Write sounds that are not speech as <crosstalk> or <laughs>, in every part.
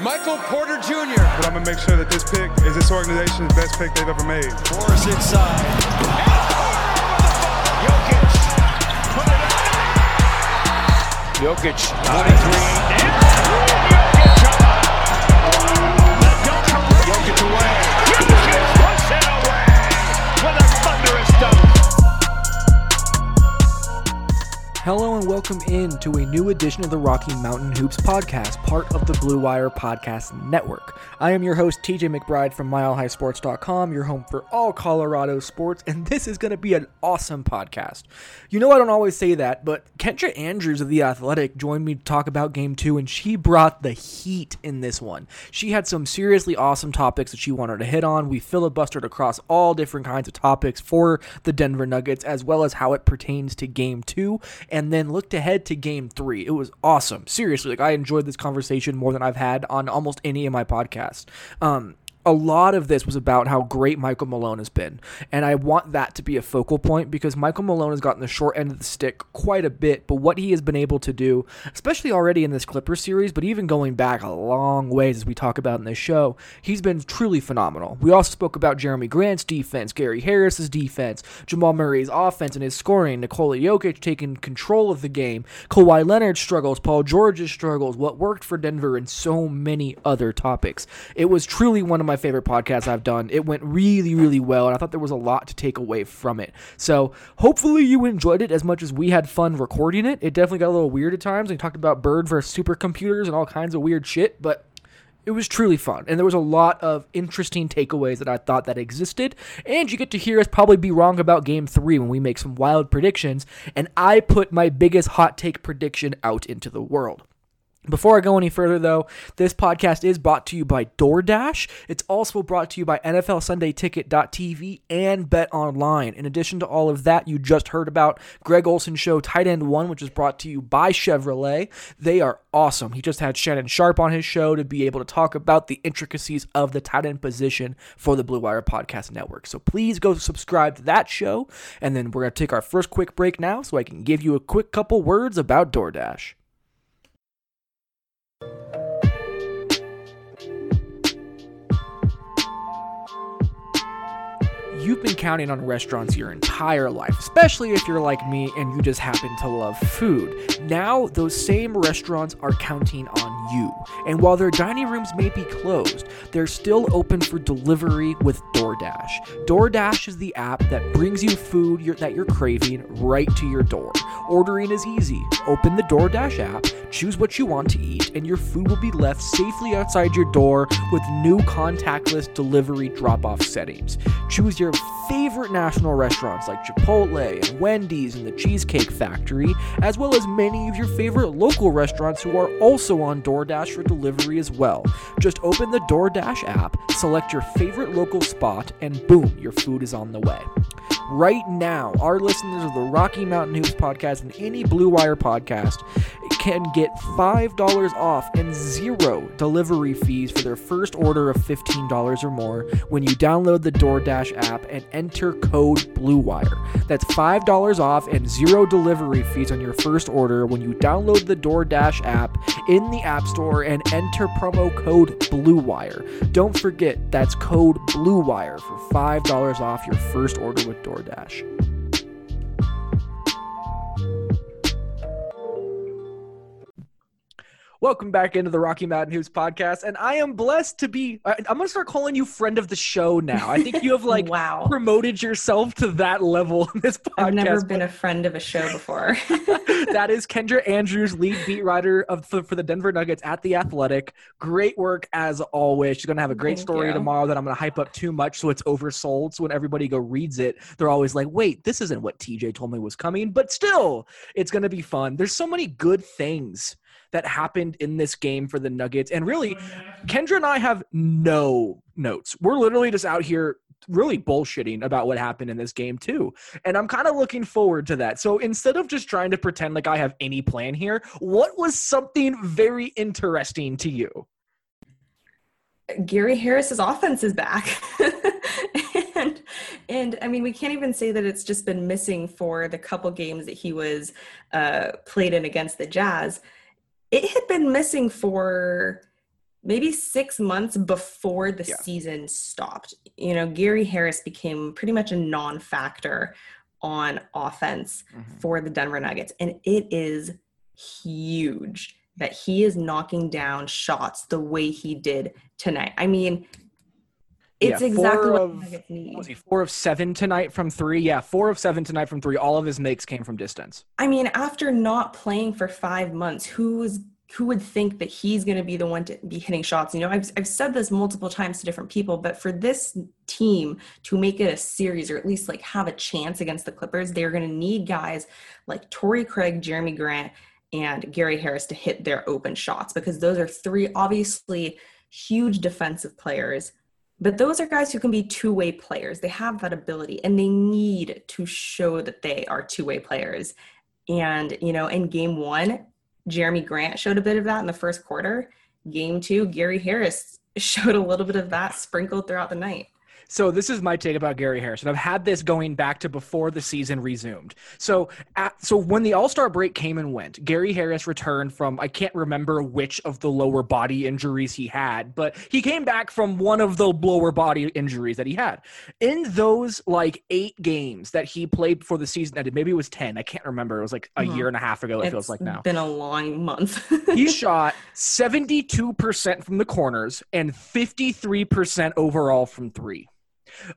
Michael Porter Jr. But I'm gonna make sure that this pick is this organization's best pick they've ever made. Morris inside. Jokic, put it up. Jokic, 23. Hello and welcome in to a new edition of the Rocky Mountain Hoops podcast, part of the Blue Wire Podcast Network. I am your host, TJ McBride from MileHighSports.com, your home for all Colorado sports, and this is going to be an awesome podcast. You know, I don't always say that, but Kendra Andrews of The Athletic joined me to talk about game two, and she brought the heat in this one. She had some seriously awesome topics that she wanted to hit on. We filibustered across all different kinds of topics for the Denver Nuggets, as well as how it pertains to game two and then looked ahead to game three. It was awesome. Seriously, like I enjoyed this conversation more than I've had on almost any of my podcasts. Um, a lot of this was about how great Michael Malone has been. And I want that to be a focal point because Michael Malone has gotten the short end of the stick quite a bit. But what he has been able to do, especially already in this Clippers series, but even going back a long ways as we talk about in this show, he's been truly phenomenal. We also spoke about Jerami Grant's defense, Gary Harris's defense, Jamal Murray's offense and his scoring, Nikola Jokic taking control of the game, Kawhi Leonard's struggles, Paul George's struggles, what worked for Denver, and so many other topics. It was truly one of my favorite podcasts I've done. It went really, really well, and I thought there was a lot to take away from it. So hopefully you enjoyed it as much as we had fun recording it. It definitely got a little weird at times. We talked about bird versus supercomputers and all kinds of weird shit, but it was truly fun and there was a lot of interesting takeaways that i thought that existed and you get to hear us probably be wrong about game three when we make some wild predictions and i put my biggest hot take prediction out into the world before I go any further, though, this podcast is brought to you by DoorDash. It's also brought to you by NFLSundayTicket.tv and Bet Online. In addition to all of that, you just heard about Greg Olsen Show Tight End 1, which is brought to you by Chevrolet. They are awesome. He just had Shannon Sharpe on his show to be able to talk about the intricacies of the tight end position for the Blue Wire Podcast Network. So please go subscribe to that show. And then we're going to take our first quick break now so I can give you a quick couple words about DoorDash. You've been counting on restaurants your entire life, especially if you're like me and you just happen to love food. Now, those same restaurants are counting on you. And while their dining rooms may be closed, they're still open for delivery with DoorDash. DoorDash is the app that brings you food you're, that you're craving right to your door. Ordering is easy. Open the DoorDash app, choose what you want to eat, and your food will be left safely outside your door with new contactless delivery drop off settings. Choose your favorite national restaurants like Chipotle and Wendy's and the Cheesecake Factory, as well as many of your favorite local restaurants who are also on DoorDash for delivery as well. Just open the DoorDash app, select your favorite local spot, and boom, your food is on the way. Right now, our listeners of the Rocky Mountain Hoops podcast and any Blue Wire podcast can get $5 off and zero delivery fees for their first order of $15 or more when you download the DoorDash app and enter code BLUEWIRE. That's $5 off and zero delivery fees on your first order when you download the DoorDash app in the App Store and enter promo code BLUEWIRE. Don't forget, that's code BLUEWIRE for $5 off your first order with DoorDash. Welcome back into the Rocky Mountain Hoops podcast, and I am blessed to be. I, am gonna start calling you friend of the show now. I think you have <laughs> like wow. promoted yourself to that level in this podcast. I've never been a friend of a show before. <laughs> that is <laughs> Kendra Andrews, lead beat writer of for, for, the Denver Nuggets at the Athletic. Great work as always. She's gonna have a great Thank story you. tomorrow that I'm gonna hype up too much, so it's oversold. So when everybody go reads it, they're always like, "Wait, this isn't what TJ told me was coming." But still, it's gonna be fun. There's so many good things that happened in this game for the Nuggets. And really, Kendra and I have no notes. We're literally just out here really bullshitting about what happened in this game too. And I'm kind of looking forward to that. So instead of just trying to pretend like I have any plan here, what was something very interesting to you? Gary Harris's offense is back. <laughs> and and I mean we can't even say that it's just been missing for the couple games that he was uh, played in against the Jazz it had been missing for maybe six months before the yeah. season stopped. You know, Gary Harris became pretty much a non factor on offense mm-hmm. for the Denver Nuggets. And it is huge that he is knocking down shots the way he did tonight. I mean, it's yeah, exactly what of, Nuggets need. Was he four of seven tonight from three? Yeah, four of seven tonight from three. All of his makes came from distance. I mean, after not playing for five months, who's who would think that he's going to be the one to be hitting shots? You know, I've I've said this multiple times to different people, but for this team to make it a series or at least like have a chance against the Clippers, they're going to need guys like Torrey Craig, Jerami Grant, and Gary Harris to hit their open shots because those are three obviously huge defensive players but those are guys who can be two way players. They have that ability and they need to show that they are two way players. And, you know, in game one, Jerami Grant showed a bit of that in the first quarter. Game two, Gary Harris <laughs> showed a little bit of that sprinkled throughout the night. So this is my take about Gary Harrison. I've had this going back to before the season resumed. So at, so when the All Star break came and went, Gary Harris returned from I can't remember which of the lower body injuries he had, but he came back from one of the lower body injuries that he had. In those like eight games that he played before the season ended, maybe it was ten. I can't remember. It was like a mm-hmm. year and a half ago. It it's feels like now. Been a long month. he <laughs> shot seventy two percent from the corners and fifty three percent overall from three.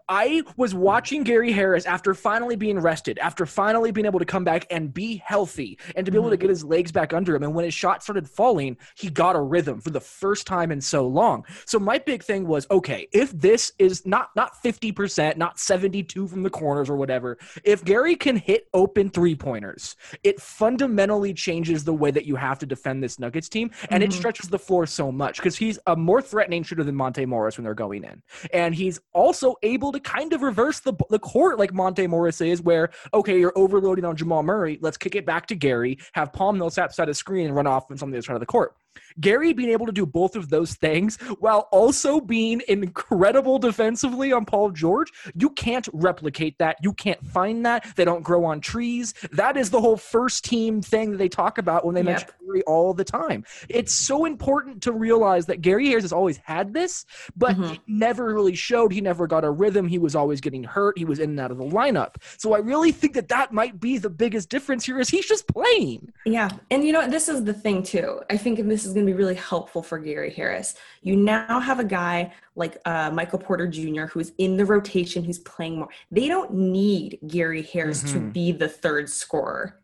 I was watching Gary Harris after finally being rested, after finally being able to come back and be healthy and to be able to mm-hmm. get his legs back under him. And when his shot started falling, he got a rhythm for the first time in so long. So my big thing was, okay, if this is not not 50%, not 72 from the corners or whatever, if Gary can hit open three-pointers, it fundamentally changes the way that you have to defend this Nuggets team and mm-hmm. it stretches the floor so much because he's a more threatening shooter than Monte Morris when they're going in. And he's also able to kind of reverse the, the court like Monte Morris is, where, okay, you're overloading on Jamal Murray. Let's kick it back to Gary, have Paul Millsap set a screen and run off on something that's side of the court. Gary being able to do both of those things while also being incredible defensively on Paul George, you can't replicate that. You can't find that. They don't grow on trees. That is the whole first team thing that they talk about when they yep. mention Gary all the time. It's so important to realize that Gary Harris has always had this, but mm-hmm. he never really showed. He never got a rhythm. He was always getting hurt. He was in and out of the lineup. So I really think that that might be the biggest difference here is he's just playing. Yeah. And you know, this is the thing too. I think in this is going to be really helpful for Gary Harris. You now have a guy like uh, Michael Porter Jr. who's in the rotation, who's playing more. They don't need Gary Harris mm-hmm. to be the third scorer.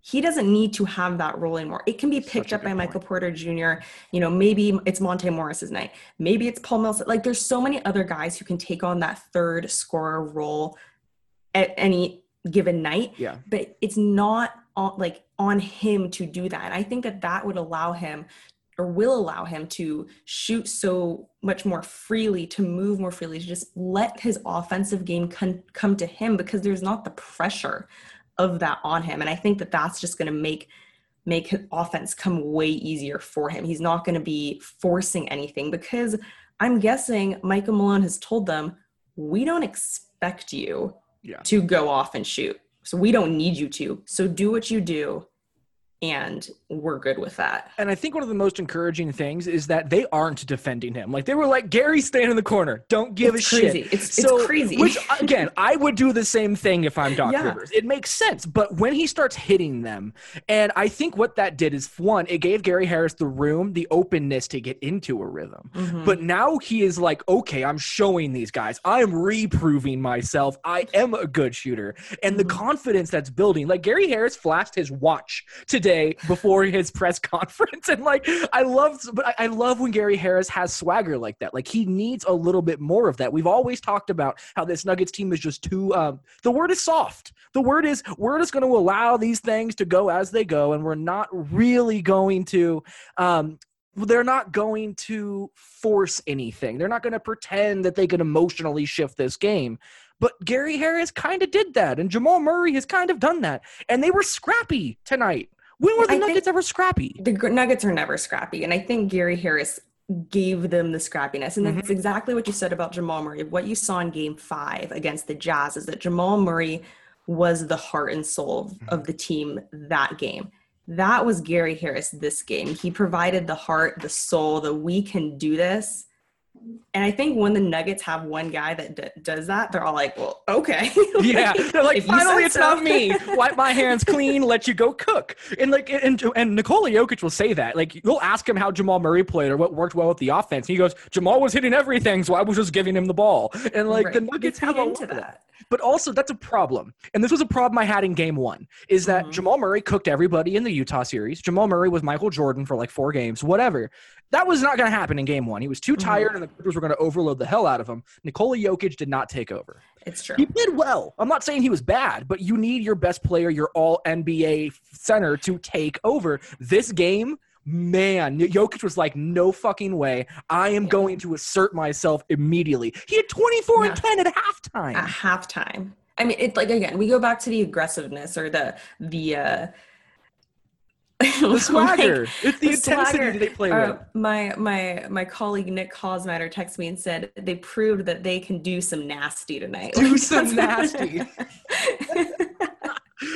He doesn't need to have that role anymore. It can be picked up by point. Michael Porter Jr. You know, maybe it's Monte Morris's night. Maybe it's Paul Mills. Like, there's so many other guys who can take on that third scorer role at any given night. Yeah. But it's not on like on him to do that. And I think that that would allow him or will allow him to shoot so much more freely, to move more freely, to just let his offensive game con- come to him because there's not the pressure of that on him. And I think that that's just going to make make his offense come way easier for him. He's not going to be forcing anything because I'm guessing Michael Malone has told them, we don't expect you yeah. to go off and shoot. So we don't need you to. So do what you do and we're good with that. And I think one of the most encouraging things is that they aren't defending him. Like they were like, Gary, stand in the corner. Don't give It's a crazy. shit. It's- crazy. it's crazy. Which again, <laughs> I would do the same thing if I'm Doc Yeah. Rivers. It makes sense. But when he starts hitting them, and I think what that did is one, it gave Gary Harris the room, the openness to get into a rhythm. Mm-hmm. But now he is like, okay, I'm showing these guys. I am reproving myself. I am a good shooter. And the Mm-hmm. confidence that's building. Like Gary Harris flashed his watch today before his press <laughs> conference. And like I love but I, I love when Gary Harris has swagger like that. Like he needs a little bit more of that. We've always talked about how this Nuggets team is just too um the word is soft. The word is we're just going to allow these things to go as they go and we're not really going to um they're not going to force anything. They're not going to pretend that they can emotionally shift this game. But Gary Harris kind of did that, and Jamal Murray has kind of done that, and they were scrappy tonight. When were the I Nuggets ever scrappy? The Nuggets are never scrappy, and I think Gary Harris gave them the scrappiness, and that's mm-hmm. exactly what you said about Jamal Murray. What you saw in Game Five against the Jazz is that Jamal Murray was the heart and soul of mm-hmm. the team that game. That was Gary Harris this game. He provided the heart, the soul, the we can do this. And I think when the Nuggets have one guy that d- does that, they're all like, "Well, okay." <laughs> Yeah, they're like, finally, it's so." not me. <laughs> Wipe my hands clean, let you go cook. And like, and and Nikola Jokic will say that. Like, you'll ask him how Jamal Murray played or what worked well with the offense. He goes, Jamal was hitting everything, so I was just giving him the ball. And like, the Nuggets have a into lot of that. But also, that's a problem. And this was a problem I had in game one is that Mhm. Jamal Murray cooked everybody in the Utah series. Jamal Murray was Michael Jordan for like four games, whatever. That was not going to happen in game one. He was too Mm-hmm. tired, and the Clippers were going to overload the hell out of him. Nikola Jokic did not take over. It's true. He played well. I'm not saying he was bad, but you need your best player, your all NBA center to take over. This game, man, Jokic was like, no fucking way. I am going to assert myself immediately. He had 24 and 10 at halftime. at halftime. I mean, it's like again, we go back to the aggressiveness or the the uh the <laughs> swagger. it's the, intensity swagger. they play Uh, with. my my my colleague Nick Kosmider texted me and said they proved that they can do some nasty tonight. Do Like, <laughs> some nasty. <laughs>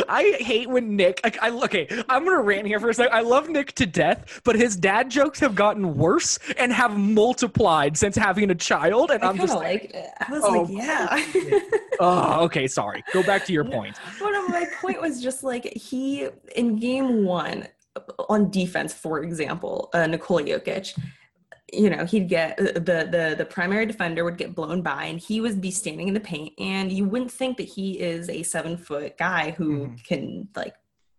I hate when Nick. Like, I okay. I'm gonna rant here for a second. I love Nick to death, but his dad jokes have gotten worse and have multiplied since having a child. And I I'm kind just like, it. I was oh, like, yeah. <laughs> oh, okay, sorry. Go back to your point. But my point was just like he in game one on defense, for example, uh, Nikola Jokic. You know, he'd get uh, the the the primary defender would get blown by, and he would be standing in the paint, and you wouldn't think that he is a seven foot guy who Mhm. can like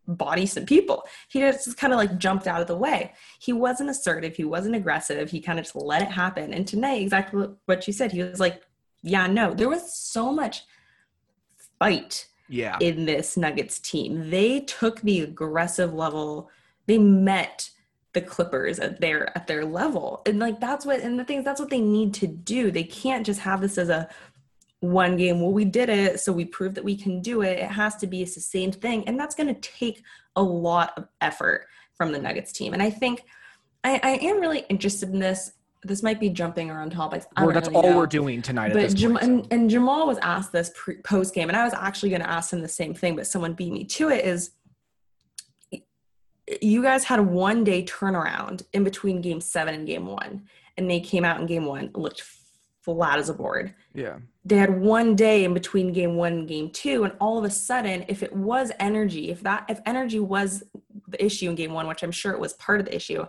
body some people. He just kind of like jumped out of the way. He wasn't assertive. He wasn't aggressive. He kind of just let it happen. And tonight, exactly what- what you said, he was like, "Yeah, no." There was so much fight Yeah. in this Nuggets team. They took the aggressive level. They met the Clippers at their at their level. And like that's what and the things that's what they need to do. They can't just have this as a one game, well, we did it, so we proved that we can do it. It has to be a sustained thing. And that's gonna take a lot of effort from the Nuggets team. And I think I, I am really interested in this. This might be jumping around topics. Don't that's really all know we're doing tonight. at but this Jam- point, and, so. and Jamal was asked this pre- post game, and I was actually going to ask him the same thing, but someone beat me to it. Is you guys had a one day turnaround in between game seven and game one, and they came out in game one looked flat as a board. yeah. They had one day in between game one and game two, and all of a sudden, if it was energy, if that if energy was the issue in game one, which I'm sure it was part of the issue,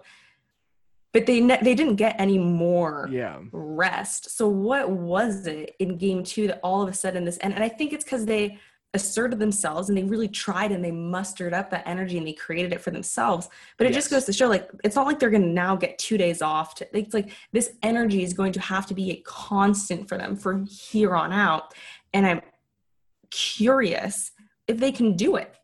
but they ne- they didn't get any more Yeah. rest. So what was it in game two that all of a sudden this and, and I think it's because they asserted themselves and they really tried and they mustered up that energy and they created it for themselves. But it just goes to show like it's not like they're gonna now get two days off. To, it's like this energy is going to have to be a constant for them from here on out. And I'm curious if they can do it.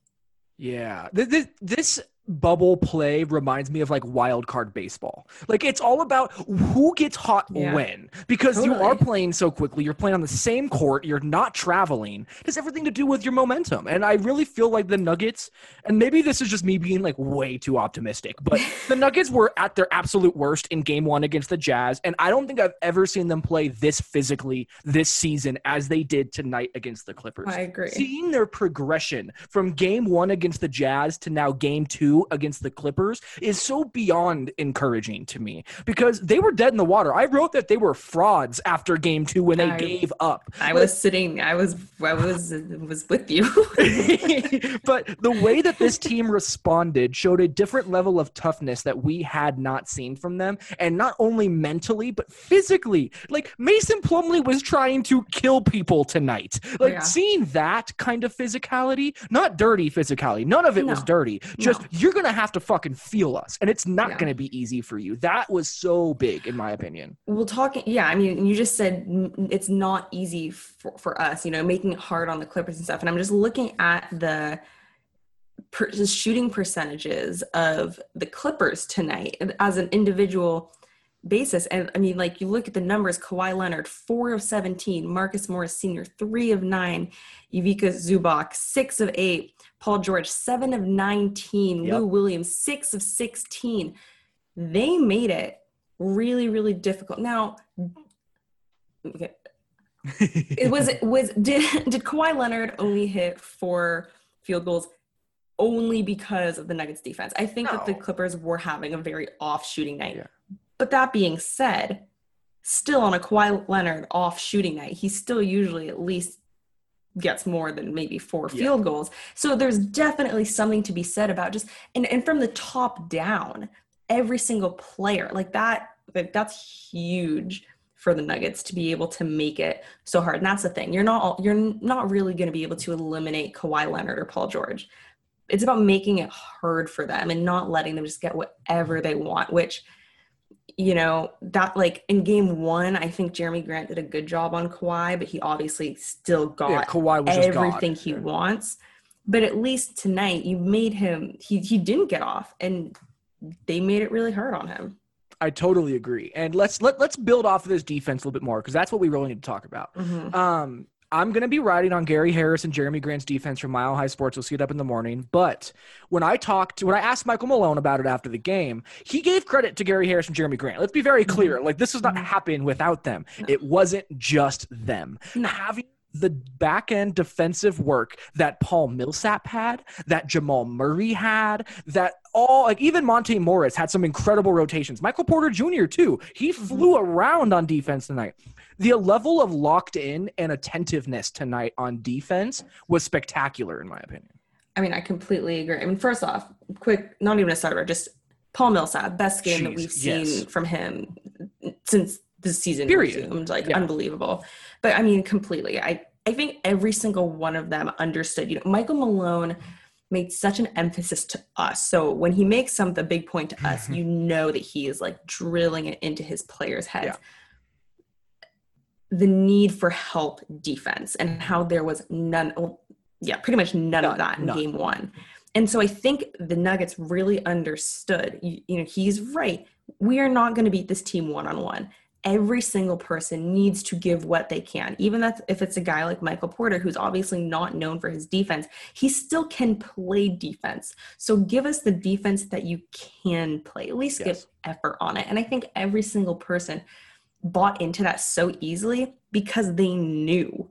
Yeah. Th- th- This bubble play reminds me of like wild card baseball. Like it's all about who gets hot yeah. when because totally. you are playing so quickly, you're playing on the same court, you're not traveling. It has everything to do with your momentum. And I really feel like the Nuggets and maybe this is just me being like way too optimistic, but the <laughs> Nuggets were at their absolute worst in game 1 against the Jazz and I don't think I've ever seen them play this physically this season as they did tonight against the Clippers. I agree. Seeing their progression from game 1 against the Jazz to now game 2 against the Clippers is so beyond encouraging to me because they were dead in the water. I wrote that they were frauds after game two when they I, gave up. I was sitting, I was, I was, <laughs> was with you. <laughs> but the way that this team responded showed a different level of toughness that we had not seen from them. And not only mentally, but physically. Like Mason Plumlee was trying to kill people tonight. Like yeah. seeing that kind of physicality, not dirty physicality, none of it no. was dirty. Just no. you going to have to fucking feel us. And it's not Yeah. to be easy for you. That was so big, in my opinion. well, talking. Yeah, I mean, you just said it's not easy for, for us. You know, making it hard on the Clippers and stuff. And I'm just looking at the per, the shooting percentages of the Clippers tonight as an individual basis. And I mean, like you look at the numbers: Kawhi Leonard, four of seventeen; Marcus Morris Sr., three of nine; Ivica Zubac, six of eight; Paul George, seven of nineteen; Yep. Lou Williams, six of sixteen. They made it really, really difficult. Now, okay, <laughs> it was was did did Kawhi Leonard only hit four field goals only because of the Nuggets defense? I think that the Clippers were having a very off shooting night. Yeah. But that being said, still on a Kawhi Leonard off shooting night, he still usually at least gets more than maybe four Yeah. field goals. So there's definitely something to be said about just and, and from the top down, every single player like that like that's huge for the Nuggets to be able to make it so hard. And that's the thing. You're not all, you're not really going to be able to eliminate Kawhi Leonard or Paul George. It's about making it hard for them and not letting them just get whatever they want, which you know, that like in game 1, I think Jerami Grant did a good job on Kawhi, but he obviously still got yeah, Kawhi was just everything he Yeah. wants. But at least tonight you made him he he didn't get off and they made it really hard on him. I totally agree. And let's let, let's build off of this defense a little bit more because that's what we really need to talk about. Um, I'm going to be riding on Gary Harris and Jerami Grant's defense from Mile High Sports. We'll see it up in the morning. But when I talked, when I asked Michael Malone about it after the game, he gave credit to Gary Harris and Jeremy Grant. Let's be very mm-hmm. clear. Like, this does not mm-hmm. happen without them. It wasn't just them. Having the back end defensive work that Paul Millsap had, that Jamal Murray had, that all like even Monte Morris had some incredible rotations. Michael Porter Jr. too. He mm-hmm. flew around on defense tonight. The level of locked in and attentiveness tonight on defense was spectacular in my opinion. I mean, I completely agree. I mean, first off, quick, not even a sidebar, just Paul Millsap, best game that we've seen yes. from him since the season Period. resumed. Like Yeah. unbelievable. But I mean, completely. I I think every single one of them understood. You know, Michael Malone made such an emphasis to us. So when he makes some the big point to us, mm-hmm. you know that he is like drilling it into his players' heads. Yeah. The need for help defense and how there was none. Well, yeah, pretty much none, None, of that in none. game one. And so I think the Nuggets really understood. You, you know, he's right. We are not going to beat this team one on one. Every single person needs to give what they can, even if it's a guy like Michael Porter, who's obviously not known for his defense. He still can play defense. So give us the defense that you can play. At least Yes. give effort on it. And I think every single person bought into that so easily because they knew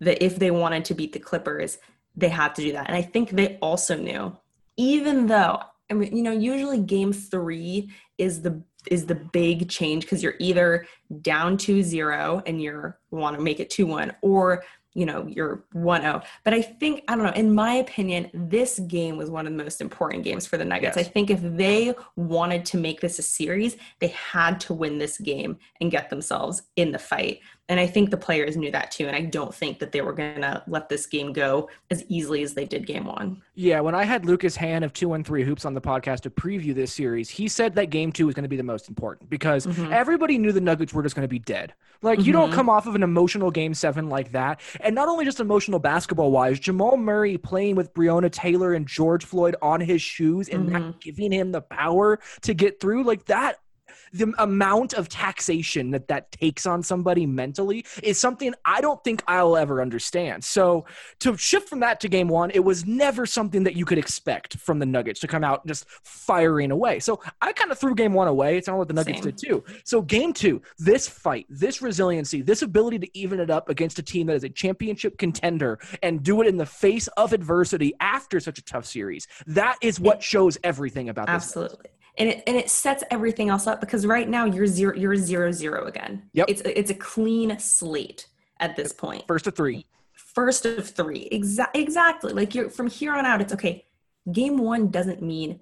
that if they wanted to beat the Clippers, they had to do that. And I think they also knew, even though I mean, you know, usually game three is the is the big change because you're either down 2-0 and you're want to make it 2-1 or you know you're 1-0 but i think i don't know in my opinion this game was one of the most important games for the nuggets. Yes. i think if they wanted to make this a series they had to win this game and get themselves in the fight and i think the players knew that too and i don't think that they were going to let this game go as easily as they did game one Yeah, when I had Lucas Han of 213 Hoops on the podcast to preview this series, he said that game two was going to be the most important because mm-hmm. everybody knew the Nuggets were just going to be dead. Like, you don't mm-hmm. come off of an emotional game seven like that. And not only just emotional basketball wise, Jamal Murray playing with Breonna Taylor and George Floyd on his shoes and mm-hmm. not giving him the power to get through, like that the amount of taxation that that takes on somebody mentally is something I don't think I'll ever understand. So to shift from that to game one, it was never something that you could expect from the Nuggets to come out just firing away. So I kind of threw game one away. It's not what the Nuggets Same. did too. So game two, this fight, this resiliency, this ability to even it up against a team that is a championship contender and do it in the face of adversity after such a tough series. That is what shows everything about this. Absolutely. And it and it sets everything else up because right now you're zero you're zero zero again. Yep. It's it's a clean slate at this point. First of three. First of three. Exactly exactly. Like you're from here on out, it's okay. Game one doesn't mean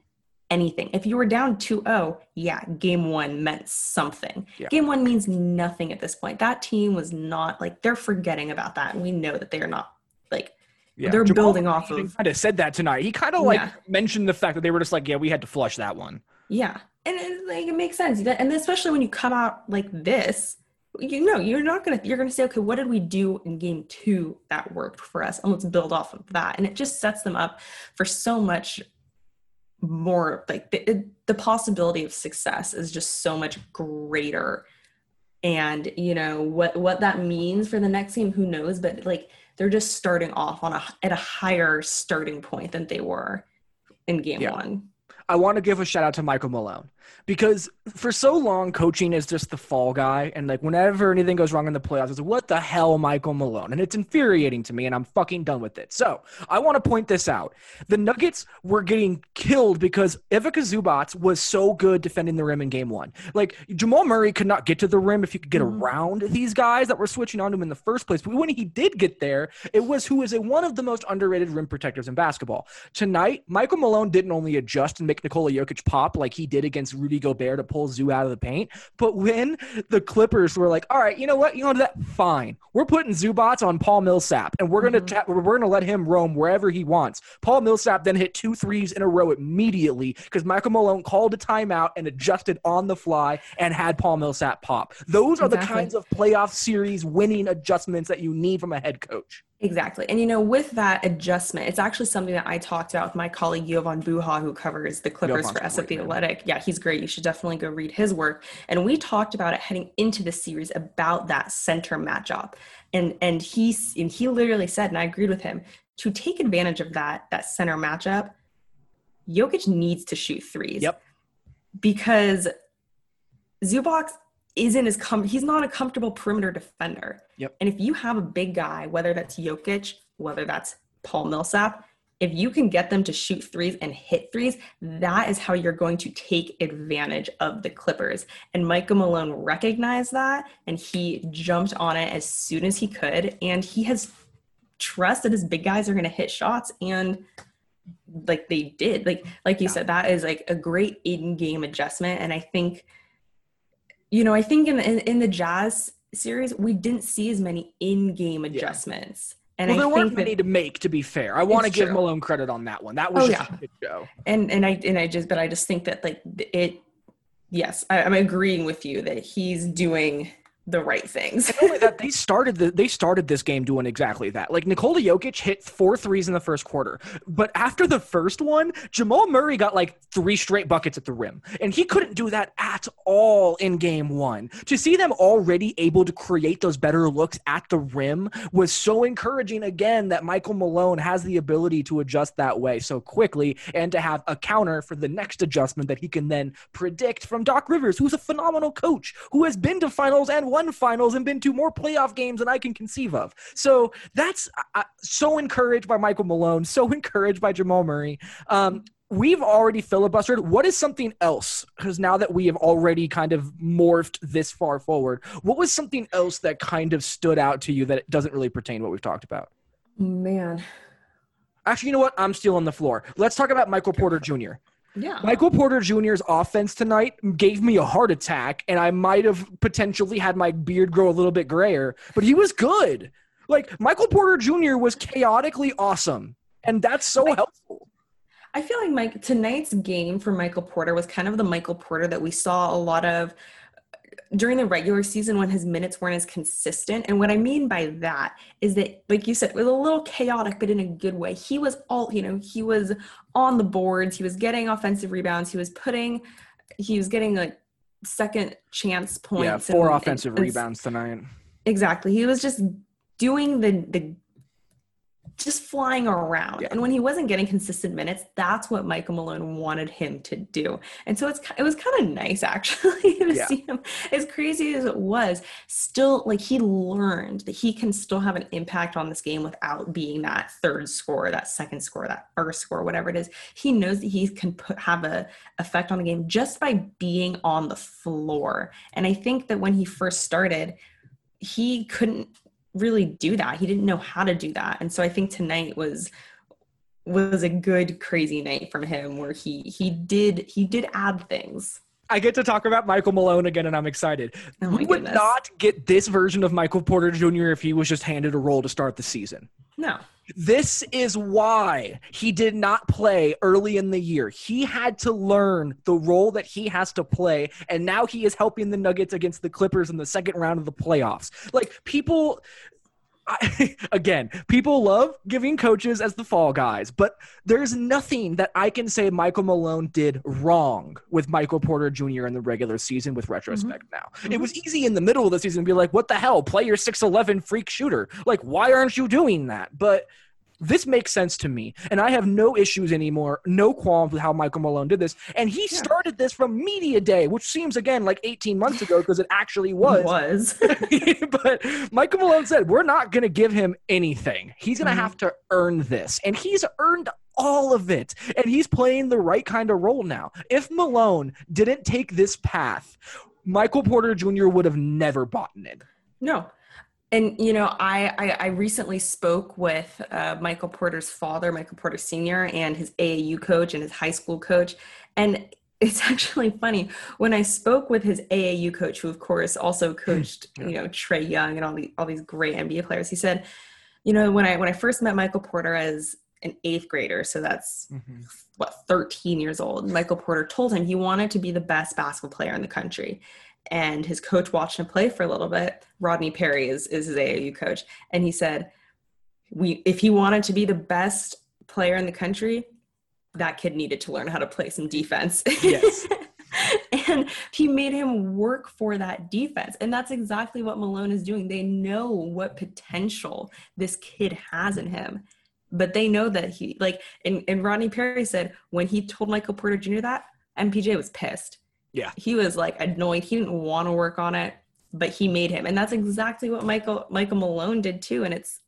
anything. If you were down 2-0, yeah, game one meant something. Yeah. Game one means nothing at this point. That team was not like they're forgetting about that. And we know that they are not like they're Jamal building off of kind of said that tonight. He kind of like Yeah. mentioned the fact that they were just like, yeah, we had to flush that one. Yeah, and it, like it makes sense, and especially when you come out like this, you know, you're not gonna you're gonna say, okay, what did we do in game two that worked for us, and let's build off of that, and it just sets them up for so much more. Like the, it, the possibility of success is just so much greater, and you know what what that means for the next game, who knows? But like they're just starting off on a at a higher starting point than they were in game Yeah. one. I want to give a shout out to Michael Malone because for so long coaching is just the fall guy and like whenever anything goes wrong in the playoffs it's like, what the hell Michael Malone and it's infuriating to me and I'm fucking done with it. So, I want to point this out. The Nuggets were getting killed because Ivica Zubac was so good defending the rim in game 1. Like Jamal Murray could not get to the rim if you could get mm-hmm. around these guys that were switching on him in the first place. But when he did get there, it was who is a, one of the most underrated rim protectors in basketball. Tonight, Michael Malone didn't only adjust and make Nikola Jokic pop like he did against Rudy Gobert to pull Zoo out of the paint, but when the Clippers were like, "All right, you know what? You know that fine. We're putting Zubac on Paul Millsap, and we're gonna mm-hmm. ta- we're gonna let him roam wherever he wants." Paul Millsap then hit two threes in a row immediately because Michael Malone called a timeout and adjusted on the fly and had Paul Millsap pop. Those are the kinds of playoff series winning adjustments that you need from a head coach. Exactly. And you know, with that adjustment, it's actually something that I talked about with my colleague Jovan Buha, who covers the Clippers Jovan's for great, the. Athletic. Yeah, he's great. You should definitely go read his work. And we talked about it heading into the series about that center matchup. And and he and he literally said, and I agreed with him, to take advantage of that that center matchup, Jokic needs to shoot threes. Yep. Because Zubox isn't as com- he's not a comfortable perimeter defender. Yep. And if you have a big guy, whether that's Jokic, whether that's Paul Millsap, if you can get them to shoot threes and hit threes, that is how you're going to take advantage of the Clippers. And Michael Malone recognized that and he jumped on it as soon as he could. And he has trust that his big guys are going to hit shots and like they did like like you said that is like a great in-game adjustment and i think you know i think in in, in the jazz series we didn't see as many in-game adjustments and well, there i weren't think many to make, to be fair. I want to give true. Malone credit on that one. That was Oh, just yeah. a good show. and and i and i just but i just think that like it yes I, i'm agreeing with you that he's doing the right things that, they started the, they started this game doing exactly that. Like Nikola Jokic hit four threes in the first quarter, but after the first one, Jamal Murray got like three straight buckets at the rim, and he couldn't do that at all in game one. To see them already able to create those better looks at the rim was so encouraging. Again, that Michael Malone has the ability to adjust that way so quickly, and to have a counter for the next adjustment that he can then predict from Doc Rivers, who's a phenomenal coach who has been to finals and won finals and been to more playoff games than I can conceive of. So that's uh, so encouraged by Michael Malone, so <laughs> encouraged by Jamal Murray. Um, we've already filibustered. What is something else? Because now that we have already kind of morphed this far forward, what was something else that kind of stood out to you that doesn't really pertain to what we've talked about? man Actually, you know what? I'm still on the floor. Let's talk about Michael Porter Jr. yeah Michael Porter Jr.'s offense tonight gave me a heart attack, and I might have potentially had my beard grow a little bit grayer, but he was good. Like, Michael Porter Jr. was chaotically awesome, and that's so helpful. I feel like Mike tonight's game for Michael Porter was kind of the Michael Porter that we saw a lot of during the regular season when his minutes weren't as consistent. And what I mean by that is that, like you said, it was a little chaotic, but in a good way. He was all, you know, he was on the boards, he was getting offensive rebounds, he was putting, he was getting like second chance points. Yeah, four and- offensive and- and- rebounds tonight. Exactly. He was just doing the the just flying around. Yeah. And when he wasn't getting consistent minutes, that's what Michael Malone wanted him to do. And so it's it was kind of nice <laughs> actually to Yeah. see him as crazy as it was, still like he learned that he can still have an impact on this game without being that third scorer, that second score, that first score, whatever it is. He knows that he can put have a effect on the game just by being on the floor. And I think that when he first started, he couldn't really do that. He didn't know how to do that. And so I think tonight was was a good crazy night from him where he he did he did add things. I get to talk about Michael Malone again, and I'm excited. Oh we would goodness. not get this version of Michael Porter Jr. if he was just handed a role to start the season. No. This is why he did not play early in the year. He had to learn the role that he has to play, and now he is helping the Nuggets against the Clippers in the second round of the playoffs. Like people. I, <laughs> again, people love giving coaches as the fall guys, but there's nothing that I can say Michael Malone did wrong with Michael Porter Jr. in the regular season with retrospect mm-hmm. now. It mm-hmm. was easy in the middle of the season to be like, what the hell? Play your 6'11 freak shooter. Like, why aren't you doing that? But this makes sense to me. And I have no issues anymore, no qualms with how Michael Malone did this. And he started this from Media Day, which seems, again, like 18 months ago because it actually was. It was. <laughs> but Michael Malone said, We're not going to give him anything. He's going to Mhm. have to earn this. And he's earned all of it. And he's playing the right kind of role now. If Malone didn't take this path, Michael Porter Jr. would have never bought in. No. And you know, I I, I recently spoke with uh, Michael Porter's father, Michael Porter Sr., and his AAU coach and his high school coach, and it's <laughs> actually funny when I spoke with his AAU coach, who of course also <clears throat> coached you know Trae Young and all the all these great NBA players. He said, you know, when I when I first met Michael Porter as an eighth grader, so that's what 13 years old michael porter told him he wanted to be the best basketball player in the country and his coach watched him play for a little bit. Rodney perry is, is his aau coach. And he said we if he wanted to be the best player in the country that kid needed to learn how to play some defense. Yes. <laughs> and he made him work for that defense. And that's exactly what malone is doing. They know what potential this kid has in him. But they know that he like and, and rodney perry said when he told michael porter jr that mpj was pissed Yeah. he was like annoyed he didn't want to work on it but he made him. And that's exactly what michael michael malone did too. And it's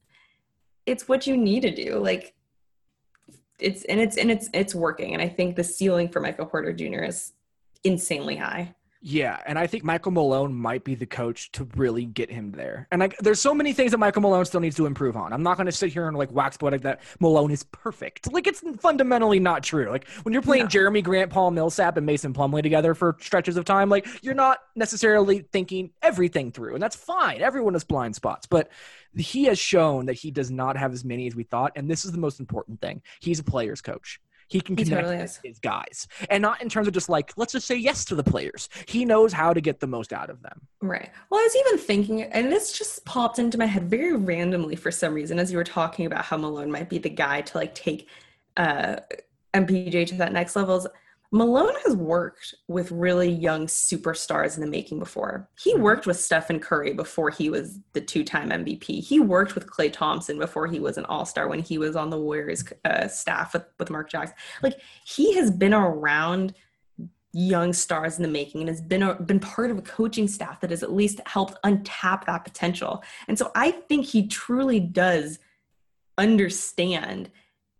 it's what you need to do. Like it's and it's and it's it's working. And i think the ceiling for michael porter jr is insanely high Yeah, and I think Michael Malone might be the coach to really get him there. And like, there's so many things that Michael Malone still needs to improve on. I'm not going to sit here and like wax poetic that Malone is perfect. Like, it's fundamentally not true. Like, when you're playing No. Jerami Grant, Paul Millsap, and Mason Plumlee together for stretches of time, like, you're not necessarily thinking everything through, and that's fine. Everyone has blind spots, but he has shown that he does not have as many as we thought, and this is the most important thing. He's a player's coach. He can He connect totally his guys, and not in terms of just like let's just say yes to the players. He knows how to get the most out of them. Right. Well, I was even thinking, and this just popped into my head very randomly for some reason as you were talking about how Malone might be the guy to like take uh, MPJ to that next level. is Malone has worked with really young superstars in the making before. He worked with Stephen Curry before he was the two-time MVP. He worked with Klay Thompson before he was an All-Star when he was on the Warriors uh, staff with, with Mark Jackson. Like he has been around young stars in the making and has been a, been part of a coaching staff that has at least helped untap that potential. And so I think he truly does understand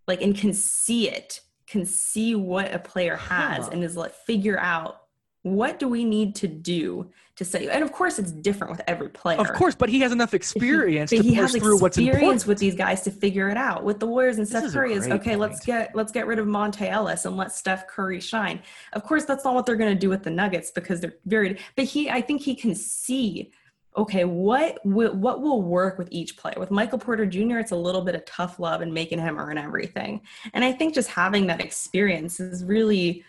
like and can see it, can see what a player has Huh. and is like figure out what do we need to do to say and of course it's different with every player. Of course, but he has enough But he- experience to he has through what's experience important. with these guys to figure it out. With the Warriors and Steph is Curry is great okay. Let's get let's get rid of Monta Ellis and let Steph Curry shine. Of course, that's not what they're going to do with the Nuggets because they're very. But he, I think he can see. Okay, what will, what will work with each player? With Michael Porter Jr., it's a little bit of tough love and making him earn everything. And I think just having that experience is really,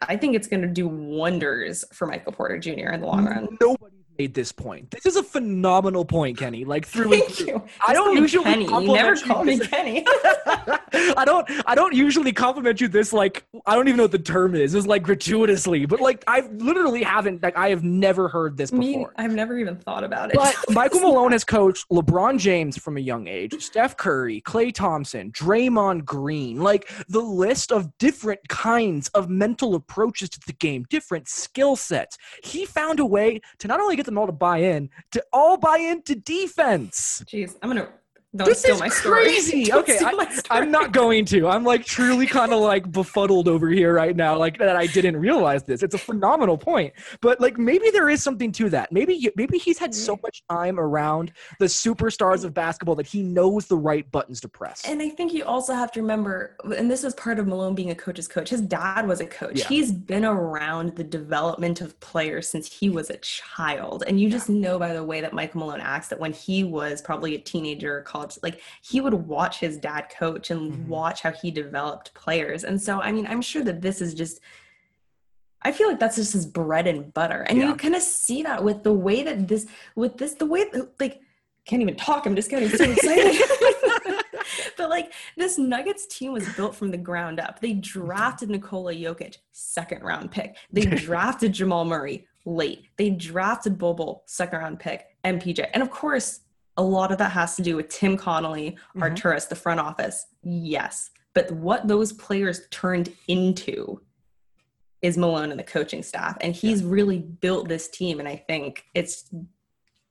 I think it's going to do wonders for Michael Porter Jr. in the long run. Nobody's made this point. This is a phenomenal point, Kenny. Like through and Thank through. you. I don't usually Kenny. You never compliment you call me this- Kenny. <laughs> I don't I don't usually compliment you this like I don't even know what the term is. It's like gratuitously, but like I literally haven't like I have never heard this Me, before. I've never even thought about it. But <laughs> Michael Malone has coached LeBron James from a young age, Steph Curry, Klay Thompson, Draymond Green, like the list of different kinds of mental approaches to the game, different skill sets. He found a way to not only get them all to buy in, to all buy into defense. Jeez, I'm gonna don't This steal is my <laughs> crazy. Okay, I. I'm not going to. I'm like truly kind of like befuddled over here right now, like that I didn't realize this. It's a phenomenal point, but like maybe there is something to that. Maybe maybe he's had so mm-hmm. much time around the superstars of basketball that he knows the right buttons to press. And I think you also have to remember, and this is part of Malone being a coach's coach. His dad was a coach. Yeah. He's been around the development of players since he was a child. And you just know by the way that Michael Malone acts that when he was probably a teenager or college, like he would watch his dad coach and Mhm. watch how he developed players. And so, I mean, I'm sure that this is just. I feel like that's just his bread and butter. And Yeah. you kind of see that with the way that this, with this, the way, that, like, can't even talk. I'm just getting so excited. <laughs> but like this Nuggets team was built from the ground up. They drafted Nikola Jokic, second round pick. They <laughs> drafted Jamal Murray late. They drafted Bol Bol, second round pick, MPJ. And of course, a lot of that has to do with Tim Connolly, Arturas, mm-hmm. the front office. Yes. But what those players turned into is Malone and the coaching staff. And he's really built this team. And I think it's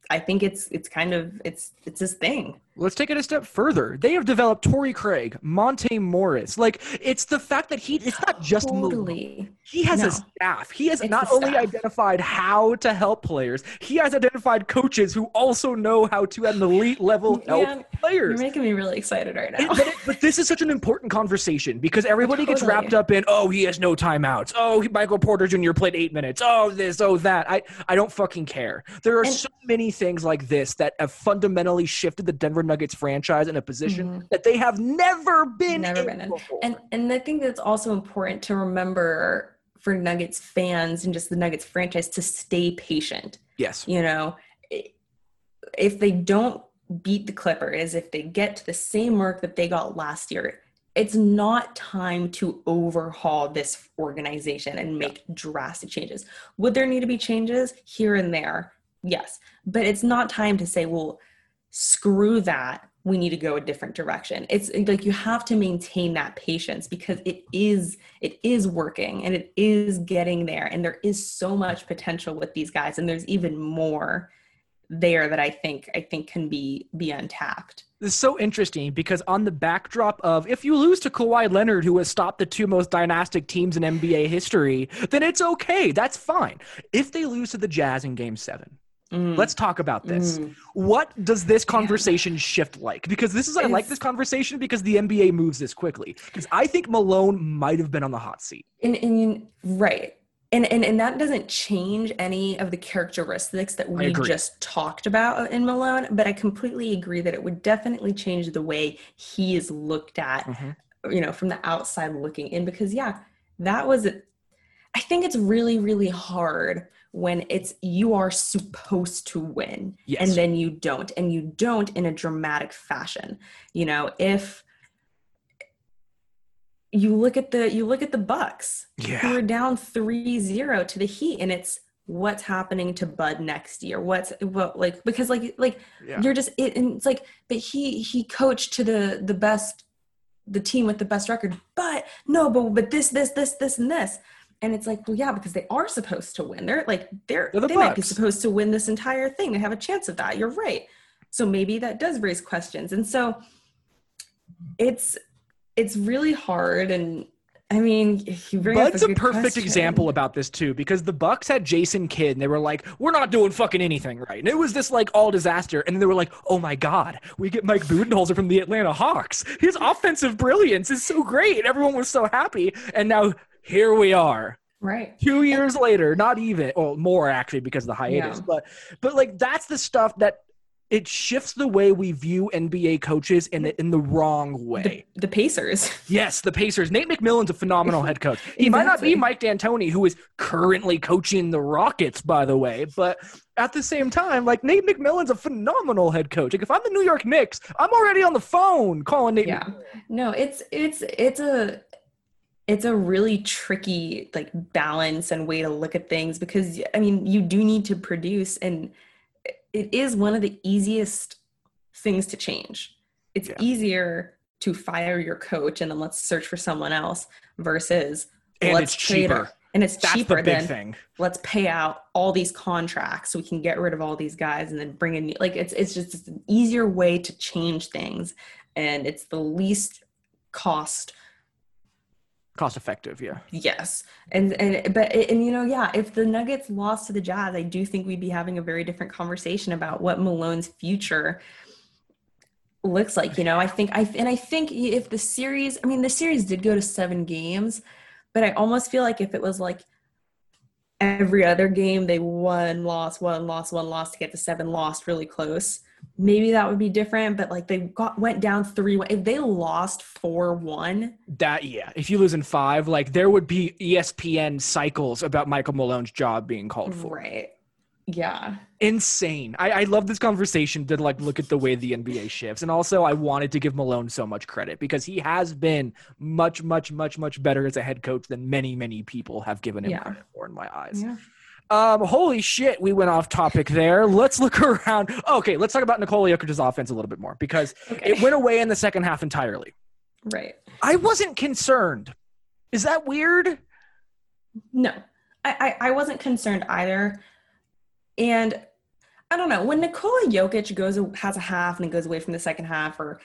I think it's it's kind of it's it's his thing. Let's take it a step further. They have developed Torrey Craig, Monte Morris. Like it's the fact that he it's not just totally. He has No. a staff. He has It's not only staff. identified how to help players, he has identified coaches who also know how to at an elite level help Man, You're making me really excited right It- now. but, it- but this is such an important conversation because everybody gets wrapped up in, oh, he has no timeouts. Oh, he- Michael Porter Jr. played eight minutes. Oh, this, oh, that. I, I don't fucking care. There are And- so many things like this that have fundamentally shifted the Denver Nuggets franchise in a position that they have never been Mm-hmm. Never in been in. before. And and I think that's also important to remember for Nuggets fans and just the Nuggets franchise to stay patient. yes. You know, if they don't beat the Clippers, if they get to the same mark that they got last year, it's not time to overhaul this organization and make drastic changes. Would there need to be changes here and there? Yes. But it's not time to say, well, screw that. We need to go a different direction. It's like you have to maintain that patience because it is it is working and it is getting there and there is so much potential with these guys and there's even more there that I think I think can be be untapped. This is so interesting because on the backdrop of if you lose to Kawhi Leonard, who has stopped the two most dynastic teams in NBA history, then it's okay. That's fine. If they lose to the Jazz in game seven, Mm. let's talk about this. Mm. What does this conversation shift like? Because this is, I like this conversation because the NBA moves this quickly. Because I think Malone might have been on the hot seat. And, and right. And, and and that doesn't change any of the characteristics that we just talked about in Malone, but I completely agree that it would definitely change the way he is looked at, Mhm. you know, from the outside looking in. Because yeah, that was I think it's really, really hard when it's you are supposed to win Yes. and then you don't, and you don't in a dramatic fashion. You know, if you look at the you look at the Bucks who Yeah. are down 3-0 to the Heat, and it's what's happening to Bud next year. What's what like because like like Yeah. you're just it, and it's like but he he coached to the the best the team with the best record but no but but this this this this and this and it's like well yeah because they are supposed to win. They're like they're, They're the they might be supposed to win this entire thing. They have a chance of that. You're right. So maybe that does raise questions. And so it's it's really hard. And i mean you bring up Bud's a good perfect question. example about this too, because the Bucks had Jason Kidd and they were like, "We're not doing fucking anything right," and it was this like all disaster. And then they were like, "Oh my god, we get Mike Budenholzer from the Atlanta Hawks. His offensive brilliance is so great. Everyone was so happy, and now here we are." right Two years later, not even, well, more actually because of the hiatus, Yeah. but but like that's the stuff that it shifts the way we view NBA coaches in the, in the wrong way. The, the Pacers. Yes, the Pacers. Nate McMillan's a phenomenal head coach. He might not be Mike D'Antoni, who is currently coaching the Rockets, by the way, but at the same time, like Nate McMillan's a phenomenal head coach. Like if I'm the New York Knicks, I'm already on the phone calling Nate. Yeah. McMillan. No, it's it's it's a it's a really tricky like balance and way to look at things because I mean you do need to produce and it is one of the easiest things to change. It's Yeah. easier to fire your coach and then let's search for someone else versus And let's it's cheaper. it- and it's That's cheaper than thing. let's pay out all these contracts so we can get rid of all these guys and then bring in like it's it's just it's an easier way to change things and it's the least cost Cost effective, yeah. yes. And and but and you know yeah if the nuggets lost to the jazz i do think we'd be having a very different conversation about what malone's future looks like you know? I think i and i think if the series i mean the series did go to seven games but i almost feel like if it was like every other game they won lost one lost one lost to get to seven lost really close maybe that would be different but like they got went down three if they lost four one That yeah. If you lose in five, like there would be ESPN cycles about Michael Malone's job being called for. right yeah insane. I, I love this conversation to like look at the way the NBA shifts. And also I wanted to give Malone so much credit because he has been much, much, much, much better as a head coach than many, many people have given him Yeah. credit for in my eyes. yeah Um, holy shit, we went off topic there. Let's look <laughs> around. Okay, let's talk about Nikola Jokic's offense a little bit more because Okay. it went away in the second half entirely. right I wasn't concerned. Is that weird? No, I, I, I wasn't concerned either. And I don't know when Nikola Jokic goes has a half and then goes away from the second half, or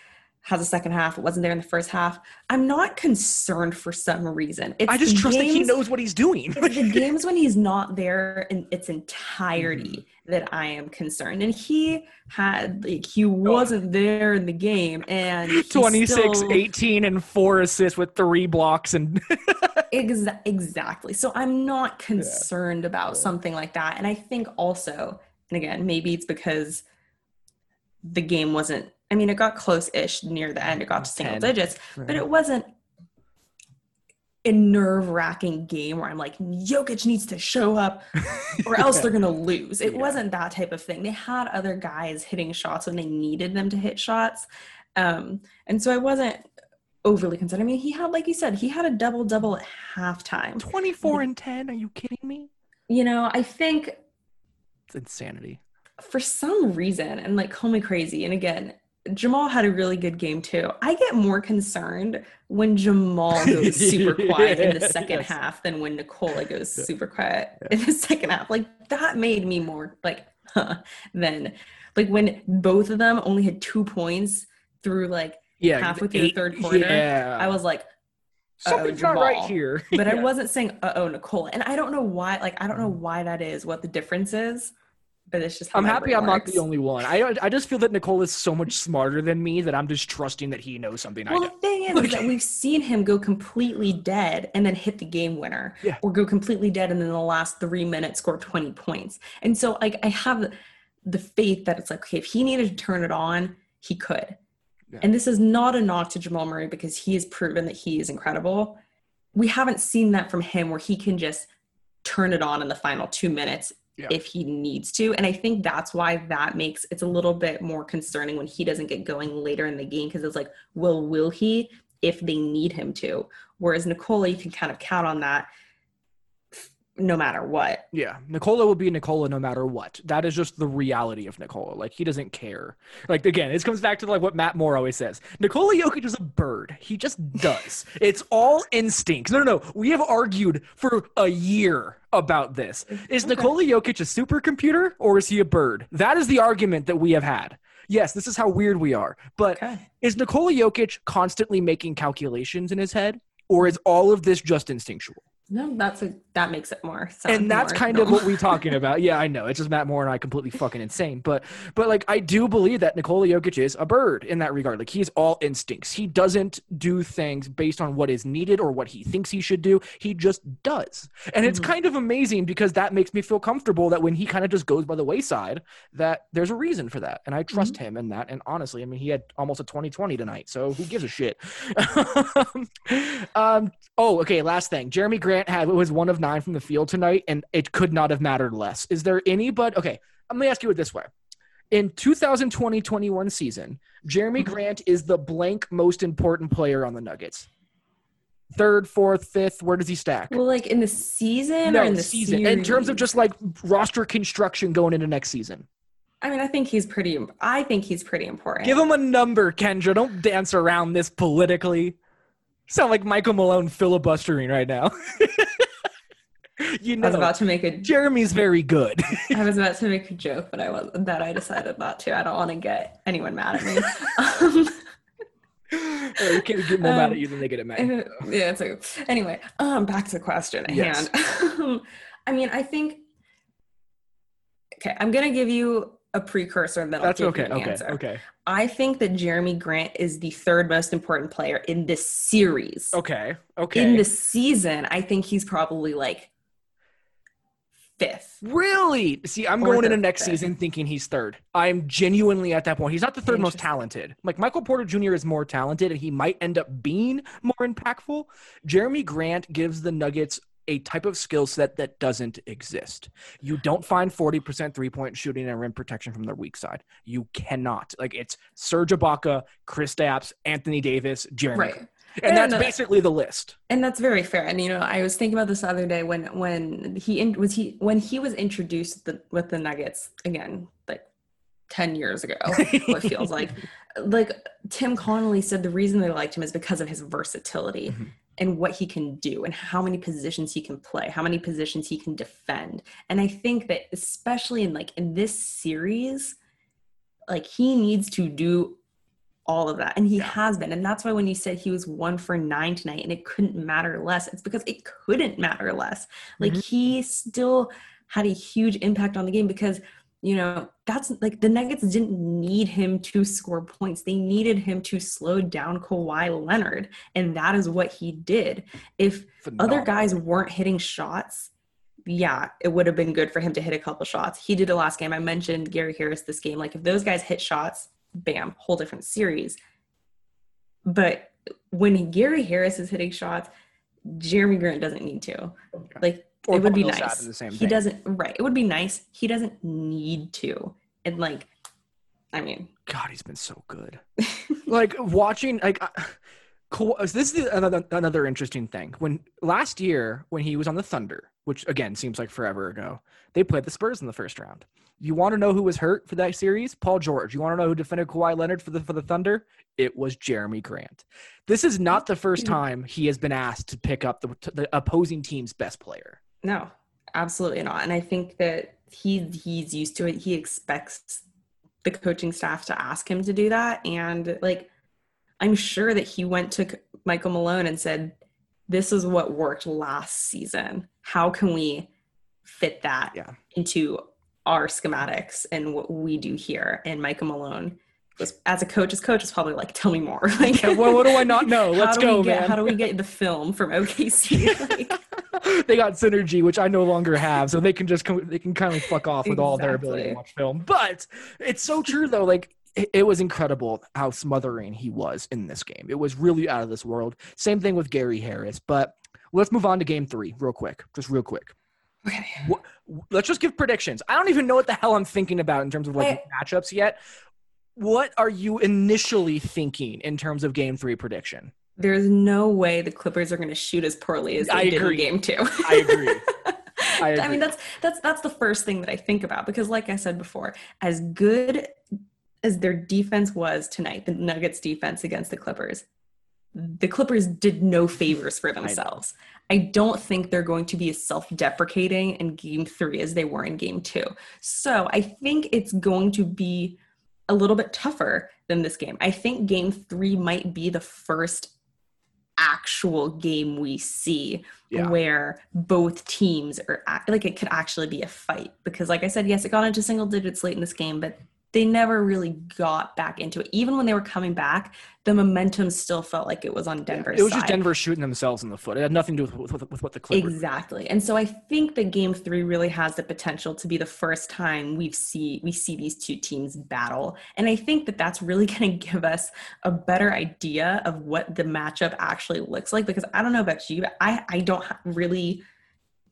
has a second half, it wasn't there in the first half. I'm not concerned for some reason. It's I just trust that he knows what he's doing. <laughs> The <laughs> games when he's not there in its entirety Mm-hmm. that I am concerned. And he had like Oh. he wasn't there in the game, and 26, still- 18, and four assists with three blocks and <laughs> Exa- exactly. So I'm not concerned about something like that. And I think also, and again, maybe it's because the game wasn't, I mean, it got close ish near the end, it got to single 10. digits, but it wasn't a nerve wracking game where I'm like, Jokic needs to show up <laughs> or else they're going to lose. It Yeah. wasn't that type of thing. They had other guys hitting shots when they needed them to hit shots. Um, and so I wasn't overly concerned. I mean, he had, like you said, he had a double double at halftime. 24 and 10. Are you kidding me? You know, I think It's insanity. for some reason, and like call me crazy, and again, Jamal had a really good game too. I get more concerned when Jamal goes <laughs> super quiet in the second Yes. half than when Nikola goes super quiet in the second half. Like that made me more like, huh, than like when both of them only had two points through like Yeah. halfway through the third quarter. Yeah. I was like, uh-oh, Something's not right here. but I <laughs> wasn't saying uh oh Nikola, and I don't know why. Like I don't know why that is, what the difference is, but it's just. I'm happy I'm not the only one. I I just feel that Nikola is so much smarter than me that I'm just trusting that he knows something I Well, the thing is, is that we've seen him go completely dead and then hit the game winner, Yeah. or go completely dead and then the last three minutes score 20 points. And so, like, I have the faith that it's like, okay, if he needed to turn it on, he could. Yeah. And this is not a knock to Jamal Murray because he has proven that he is incredible. We haven't seen that from him where he can just turn it on in the final two minutes Yeah. if he needs to. And I think that's why that makes it's a little bit more concerning when he doesn't get going later in the game because it's like, will will he if they need him to? Whereas Nikola, you can kind of count on that no matter what. Yeah, Nikola will be Nikola no matter what. That is just the reality of Nikola. Like he doesn't care. Like again, this comes back to like what Matt Moore always says. Nikola Jokic is a bird. He just does. <laughs> it's all instinct. No, no, no. We have argued for a year about this. Is Nikola Jokic a supercomputer or is he a bird? That is the argument that we have had. Yes, this is how weird we are. But Okay. is Nikola Jokic constantly making calculations in his head, or is all of this just instinctual? No, that's a that makes it more. and that's more kind of what we're talking about. Yeah, I know. It's just Matt Moore and I completely fucking insane. But but like I do believe that Nikola Jokic is a bird in that regard. Like he's all instincts. He doesn't do things based on what is needed or what he thinks he should do. He just does. And it's Mhm. kind of amazing because that makes me feel comfortable that when he kind of just goes by the wayside, that there's a reason for that. And I trust him in that. And honestly, I mean he had almost a 2020 tonight. So who gives a shit? <laughs> um oh, okay, last thing. Jerami Grant had it was one of nine from the field tonight, and it could not have mattered less. Is there any but okay, let me ask you it this way. In 2020-21 season, Jerami Mhm. Grant is the blank most important player on the Nuggets. Third, fourth, fifth, where does he stack? well, like in the season no, or in the season. In terms of just like roster construction going into next season. I mean, I think he's pretty. I think he's pretty important. Give him a number, Kendra. Don't dance around this politically. Sound like Michael Malone filibustering right now. <laughs> you know, I was about to make a. Jerami's very good. <laughs> I was about to make a joke, but I was that I decided not to. I don't want to get anyone mad at me. um, <laughs> you can't get more mad at Um, you than they get at me. yeah. So anyway, um, back to the question at Yes. hand. I mean, I think. Okay, I'm gonna give you a precursor, and then That's I'll give okay. you Okay. answer. Okay. I think that Jerami Grant is the third most important player in this series. Okay. Okay. In the season, I think he's probably like fifth. Really? See, I'm going into next fifth. season thinking he's third. I'm genuinely at that point. He's not the third most talented. Like Michael Porter Jr. is more talented and he might end up being more impactful. Jerami Grant gives the Nuggets a type of skill set that doesn't exist. You don't find 40% three point shooting and rim protection from their weak side. You cannot. Like it's Serge Ibaka, Kristaps, Anthony Davis, Jerami. Right. And that's And, uh, basically the list. and that's very fair and you know i was thinking about this the other day when when he in, was he when he was introduced the, with the nuggets again like 10 years ago <laughs> what feels like like tim connolly said the reason they liked him is because of his versatility Mhm. And what he can do and how many positions he can play how many positions he can defend and i think that especially in like in this series like he needs to do all of that and he Yeah. has been and that's why when you said he was one for nine tonight and it couldn't matter less it's because it couldn't matter less like Mhm. he still had a huge impact on the game because you know that's like the nuggets didn't need him to score points they needed him to slow down Kawhi Leonard and that is what he did if other guys weren't hitting shots yeah, it would have been good for him to hit a couple shots. He did it last game. I mentioned Gary Harris this game. Like if those guys hit shots, bam, whole different series. But when Gary Harris is hitting shots, Jerami Grant doesn't need to. Like Or it would be nice. he thing. doesn't right. It would be nice. He doesn't need to. And like, I mean, God, he's been so good. <laughs> like watching, like uh, I- Ka- this is another another interesting thing. When last year, when he was on the Thunder, which again seems like forever ago, they played the Spurs in the first round. You want to know who was hurt for that series? Paul George. You want to know who defended Kawhi Leonard for the for the Thunder? It was Jerami Grant. This is not the first time he has been asked to pick up the, the opposing team's best player. No, absolutely not. And I think that he he's used to it. He expects the coaching staff to ask him to do that. And like, I'm sure that he went to Michael Malone and said, "This is what worked last season. How can we fit that Yeah. into our schematics and what we do here?" And Michael Malone. Was, as a coach, as coach is probably like, tell me more. <laughs> Like, Yeah, well, what do I not know? <laughs> Let's go, get, man. How do we get the film from OKC? <laughs> Like, they got synergy, which I no longer have, so they can just come, they can kind of fuck off with all their ability to watch film. But it's so true though. Like it, was incredible how smothering he was in this game. It was really out of this world. Same thing with Gary Harris. But let's move on to game three real quick, just real quick. okay. What, let's just give predictions. I don't even know what the hell I'm thinking about in terms of like I- matchups yet. What are you initially thinking in terms of game three prediction? There's no way the Clippers are going to shoot as poorly as they I did agree. in Game Two. I agree. <laughs> I agree. mean, that's that's that's the first thing that I think about because, like I said before, as good as their defense was tonight, the Nuggets' defense against the Clippers, the Clippers did no favors for themselves. I don't think they're going to be as self-deprecating in Game Three as they were in Game Two. So I think it's going to be a little bit tougher than this game. I think Game Three might be the first actual game we see Yeah. where both teams are like it could actually be a fight because like i said yes it got into single digits late in this game but they never really got back into it even when they were coming back the momentum still felt like it was on denver's it was just. Denver shooting themselves in the foot. It had nothing to do with, with, with what the Clippers. Exactly. And so I think that game three really has the potential to be the first time we've see we see these two teams battle. And I think that that's really <laughs> going to give us a better idea of what the matchup actually looks like because I don't know about you, but I I don't really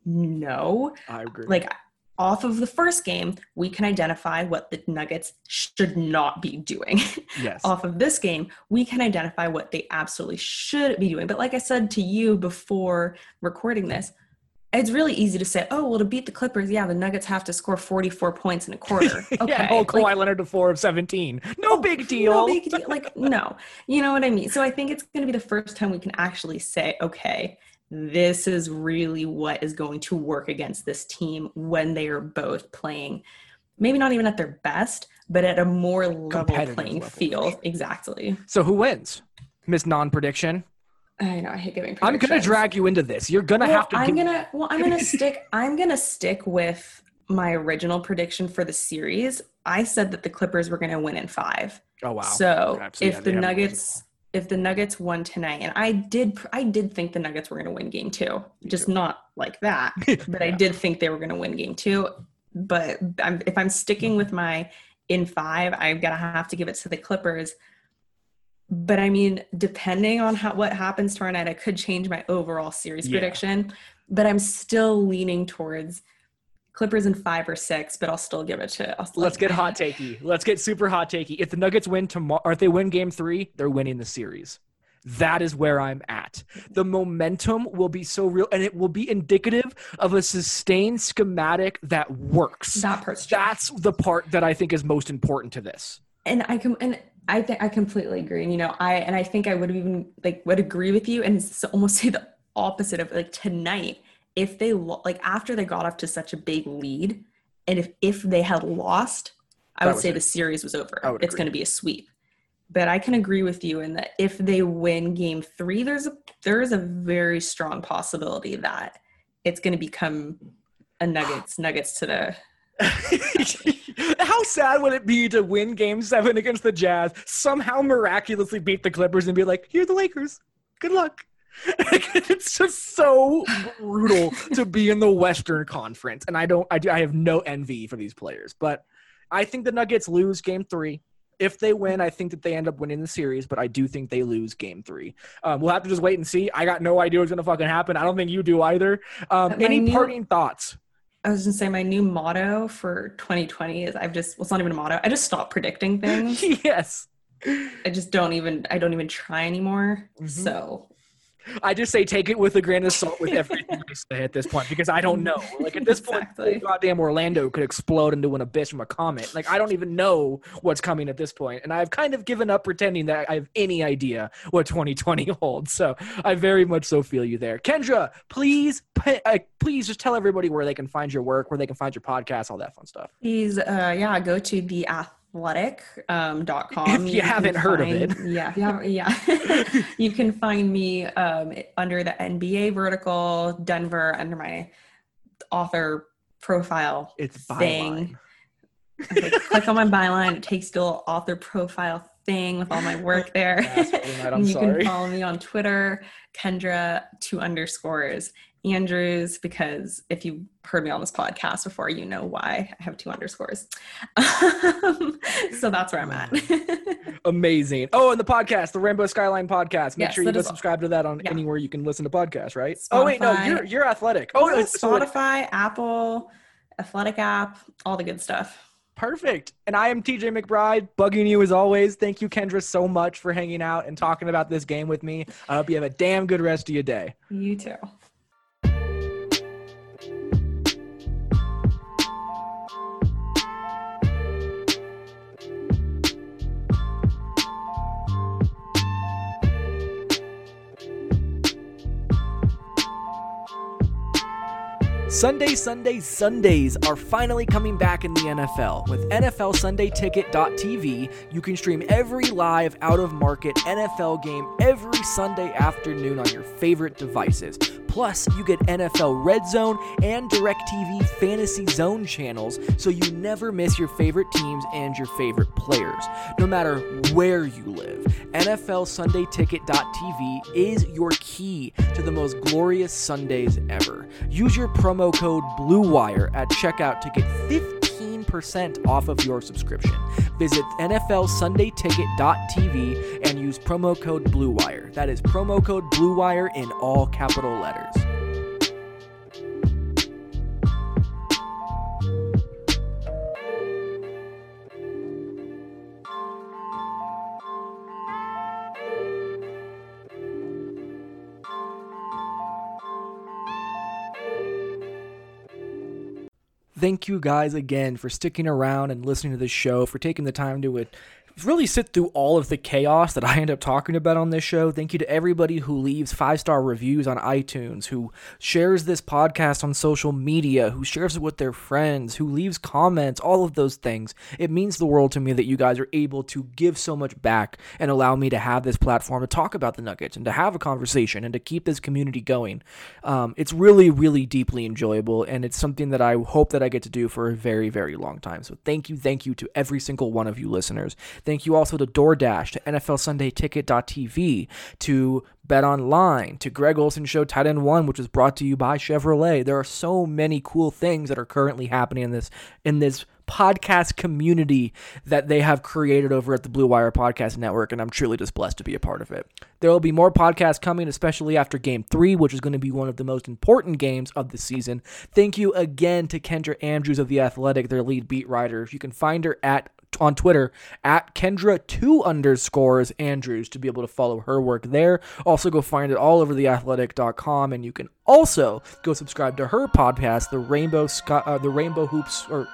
know I agree. like off of the first game, we can identify what the Nuggets should not be doing. <laughs> yes. off of this game, we can identify what they absolutely should be doing. But like I said to you before recording this, it's really easy to say, oh, well, to beat the Clippers, yeah, the Nuggets have to score 44 points in a quarter. <laughs> Okay. yeah, oh, Kawhi like, Leonard to four of 17. No oh, big deal. no big deal. Like, no. You know what I mean? So I think it's going to be the first time we can actually say, okay, this is really what is going to work against this team when they are both playing, maybe not even at their best, but at a more level playing level, field. Exactly. So who wins? Miss non-prediction. I know I hate giving. I'm gonna drag you into this. You're gonna Well, have to. I'm give- gonna. Well, I'm gonna stick. <laughs> I'm gonna stick with my original prediction for the series. I said that the Clippers were gonna win in five. Oh wow. So Okay, so if they the. Nuggets, if the Nuggets won tonight, and I did, I did think the Nuggets were gonna win Game Two, just not like that, <laughs> but I did think they were gonna win Game Two. But I'm, if I'm sticking with my in five, I've gotta have to give it to the Clippers. But I mean, depending on how what happens tomorrow night, I could change my overall series Yeah. prediction. But I'm still leaning towards Clippers in five or six. But I'll still give it to. I'll Let's get hot takey. Let's get super hot takey. If the Nuggets win tomorrow, or if they win Game Three, they're winning the series. That is where I'm at. The momentum will be so real, and it will be indicative of a sustained schematic that works. that part's. That's the part that I think is most important to this. and I can and I think I completely agree. And you know, I and I think I would even like would agree with you and almost say the opposite of like tonight if they lo- like after they got off to such a big lead and if if they had lost, I That would say it. the series was over. It's going to be a sweep. But I can agree with you in that if they win game 3, there's a there is a very strong possibility that it's going to become a Nuggets <sighs> Nuggets to the <laughs> How sad would it be to win game seven against the Jazz, somehow miraculously beat the Clippers, and be like, here are the Lakers. Good luck. <laughs> it's just so brutal to be in the Western Conference. And I don't, I, do, I have no envy for these players. But I think the Nuggets lose game three. If they win, I think that they end up winning the series, but I do think they lose game three. Um, we'll have to just wait and see. I got no idea what's going to fucking happen. I don't think you do either. Um, any new- parting thoughts? I was gonna say my new motto for 2020 is I've just well, it's not even a motto. I just stopped predicting things. <laughs> yes. I just don't even I don't even try anymore. Mhm. So I just say take it with a grain of salt with everything <laughs> I say at this point because I don't know. Like at this Exactly. point, goddamn Orlando could explode into an abyss from a comet. Like I don't even know what's coming at this point, and I've kind of given up pretending that I have any idea what 2020 holds. So I very much so feel you there, Kendra. Please, uh, please just tell everybody where they can find your work, where they can find your podcast, all that fun stuff. please uh yeah, go to the athletic um, dot <laughs> com. If you can haven't heard of it. find- <laughs> Yeah, you <laughs> haven't- yeah. you can find me um, under the NBA vertical, Denver, under my author profile It's thing. byline. Okay, click on my byline. It takes you to a author profile thing with all my work there. Asshole I'm and you sorry. can follow me on Twitter, Kendra two underscores Andrews, because if you heard me on this podcast before, you know why I have two underscores. Um, <laughs> so that's where I'm at. <laughs> Amazing. Oh, and the podcast, the Rainbow Skyline podcast. Make Yes, sure you go subscribe to that on Yeah. anywhere you can listen to podcasts, right? Oh wait, no, you're you're athletic. Oh, Oh, it's Spotify, Apple, Athletic app, all the good stuff. perfect. And I am TJ McBride, bugging you as always. Thank you, Kendra, so much for hanging out and talking about this game with me. I hope you have a damn good rest of your day. You too. Sunday, Sunday, Sundays are finally coming back in the NFL. With NFLSundayTicket.tv, you can stream every live, out of market NFL game every Sunday afternoon on your favorite devices. Plus, you get NFL Red Zone and DirecTV Fantasy Zone channels so you never miss your favorite teams and your favorite players, no matter where you live. NFLSundayTicket.tv is your key to the most glorious Sundays ever. Use your promo code BLUEWIRE at checkout to get 15% off of your subscription. Visit NFLSundayTicket.tv and use promo code BLUEWIRE. That is promo code BLUEWIRE in all capital letters. Thank you guys again for sticking around and listening to this show, for taking the time to it really sit through all of the chaos that <laughs> I end up talking about on this show. Thank you to everybody who leaves five star reviews on iTunes, who shares this podcast on social media, who shares it with their friends, who leaves comments, all of those things. It means the world to me that you guys are able to give so much back and allow me to have this platform to talk about the Nuggets and to have a conversation and to keep this community going. Um, it's really, really deeply enjoyable, and it's something that I hope that I get to do for a very, very long time. So thank you, thank you to every single one of you listeners. Thank you also to DoorDash, to NFLSundayTicket.tv, to Bet Online, to Greg Olsen Show Tight End One, which is brought to you by Chevrolet. There are so many cool things that are currently happening in this in this podcast community that they have created over at the Blue Wire Podcast Network, and I'm truly just blessed to be a part of it. There will be more podcasts coming, especially after Game Three, which is going to be one of the most important games of the season. Thank you again to Kendra Andrews of the Athletic, their lead beat writer. You can find her at on Twitter at Kendra two underscores Andrews to be able to follow her work there. Also go find it all over theathletic.com and you can also go subscribe to her podcast, the Rainbow Sky, uh, the Rainbow Hoops or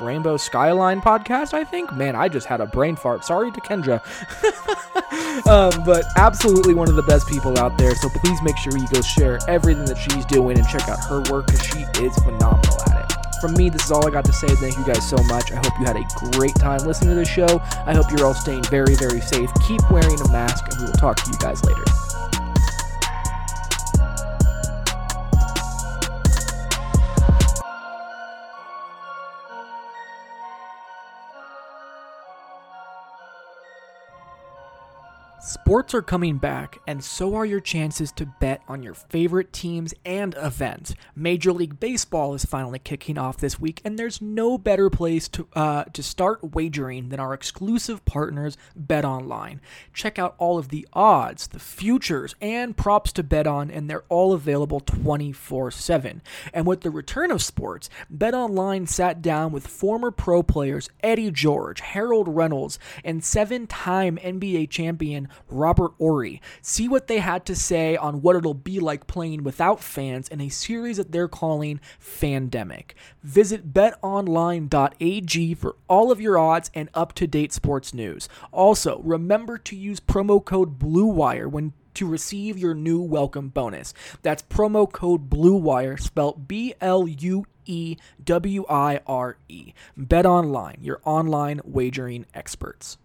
Rainbow Skyline podcast, I think. Man, I just had a brain fart. Sorry to Kendra. <laughs> um, but absolutely one of the best people out there. So please make sure you go share everything that she's doing and check out her work because she is phenomenal. From me, this is all I got to say. Thank you guys so much. I hope you had a great time listening to this show. I hope you're all staying very, very safe. Keep wearing a mask, and we will talk to you guys later. Sports are coming back, and so are your chances to bet on your favorite teams and events. Major League Baseball is finally kicking off this week, and there's no better place to uh, to start wagering than our exclusive partners, Bet Online. Check out all of the odds, the futures, and props to bet on, and they're all available 24/7. And with the return of sports, Bet Online sat down with former pro players Eddie George, Harold Reynolds, and seven-time NBA champion Robert Horry. See what they had to say on what it'll be like playing without fans in a series that they're calling Fandemic. Visit betonline.ag for all of your odds and up to date sports news. Also, remember to use promo code BLUEWIRE when to receive your new welcome bonus. That's promo code BLUEWIRE, spelled B L U E W I R E. Bet Online, your online wagering experts.